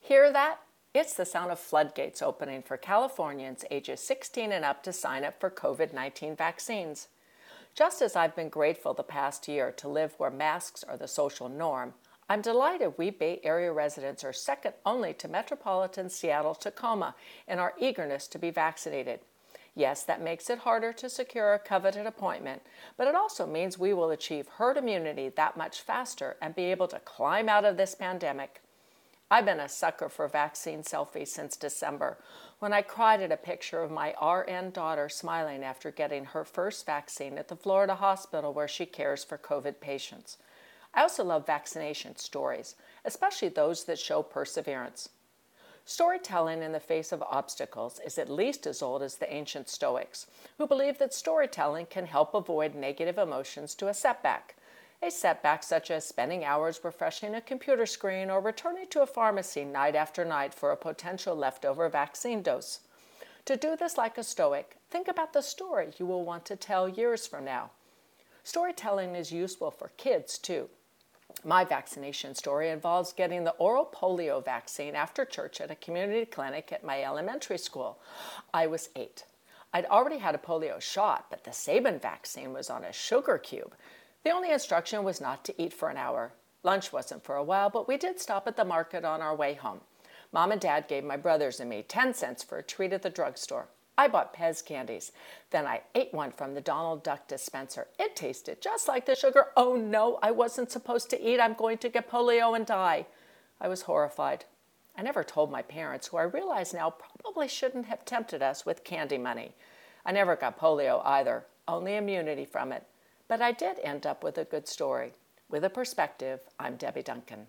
Hear that? It's the sound of floodgates opening for Californians ages 16 and up to sign up for COVID 19 vaccines. Just as I've been grateful the past year to live where masks are the social norm, I'm delighted we Bay Area residents are second only to metropolitan Seattle Tacoma in our eagerness to be vaccinated. Yes, that makes it harder to secure a coveted appointment, but it also means we will achieve herd immunity that much faster and be able to climb out of this pandemic. I've been a sucker for vaccine selfies since December when I cried at a picture of my RN daughter smiling after getting her first vaccine at the Florida hospital where she cares for COVID patients. I also love vaccination stories, especially those that show perseverance. Storytelling in the face of obstacles is at least as old as the ancient Stoics, who believed that storytelling can help avoid negative emotions to a setback a setback such as spending hours refreshing a computer screen or returning to a pharmacy night after night for a potential leftover vaccine dose. To do this like a Stoic, think about the story you will want to tell years from now. Storytelling is useful for kids too. My vaccination story involves getting the oral polio vaccine after church at a community clinic at my elementary school. I was eight. I'd already had a polio shot, but the Sabin vaccine was on a sugar cube. The only instruction was not to eat for an hour. Lunch wasn't for a while, but we did stop at the market on our way home. Mom and Dad gave my brothers and me 10 cents for a treat at the drugstore. I bought Pez candies. Then I ate one from the Donald Duck dispenser. It tasted just like the sugar. Oh no, I wasn't supposed to eat. I'm going to get polio and die. I was horrified. I never told my parents, who I realize now probably shouldn't have tempted us with candy money. I never got polio either, only immunity from it. But I did end up with a good story. With a perspective, I'm Debbie Duncan.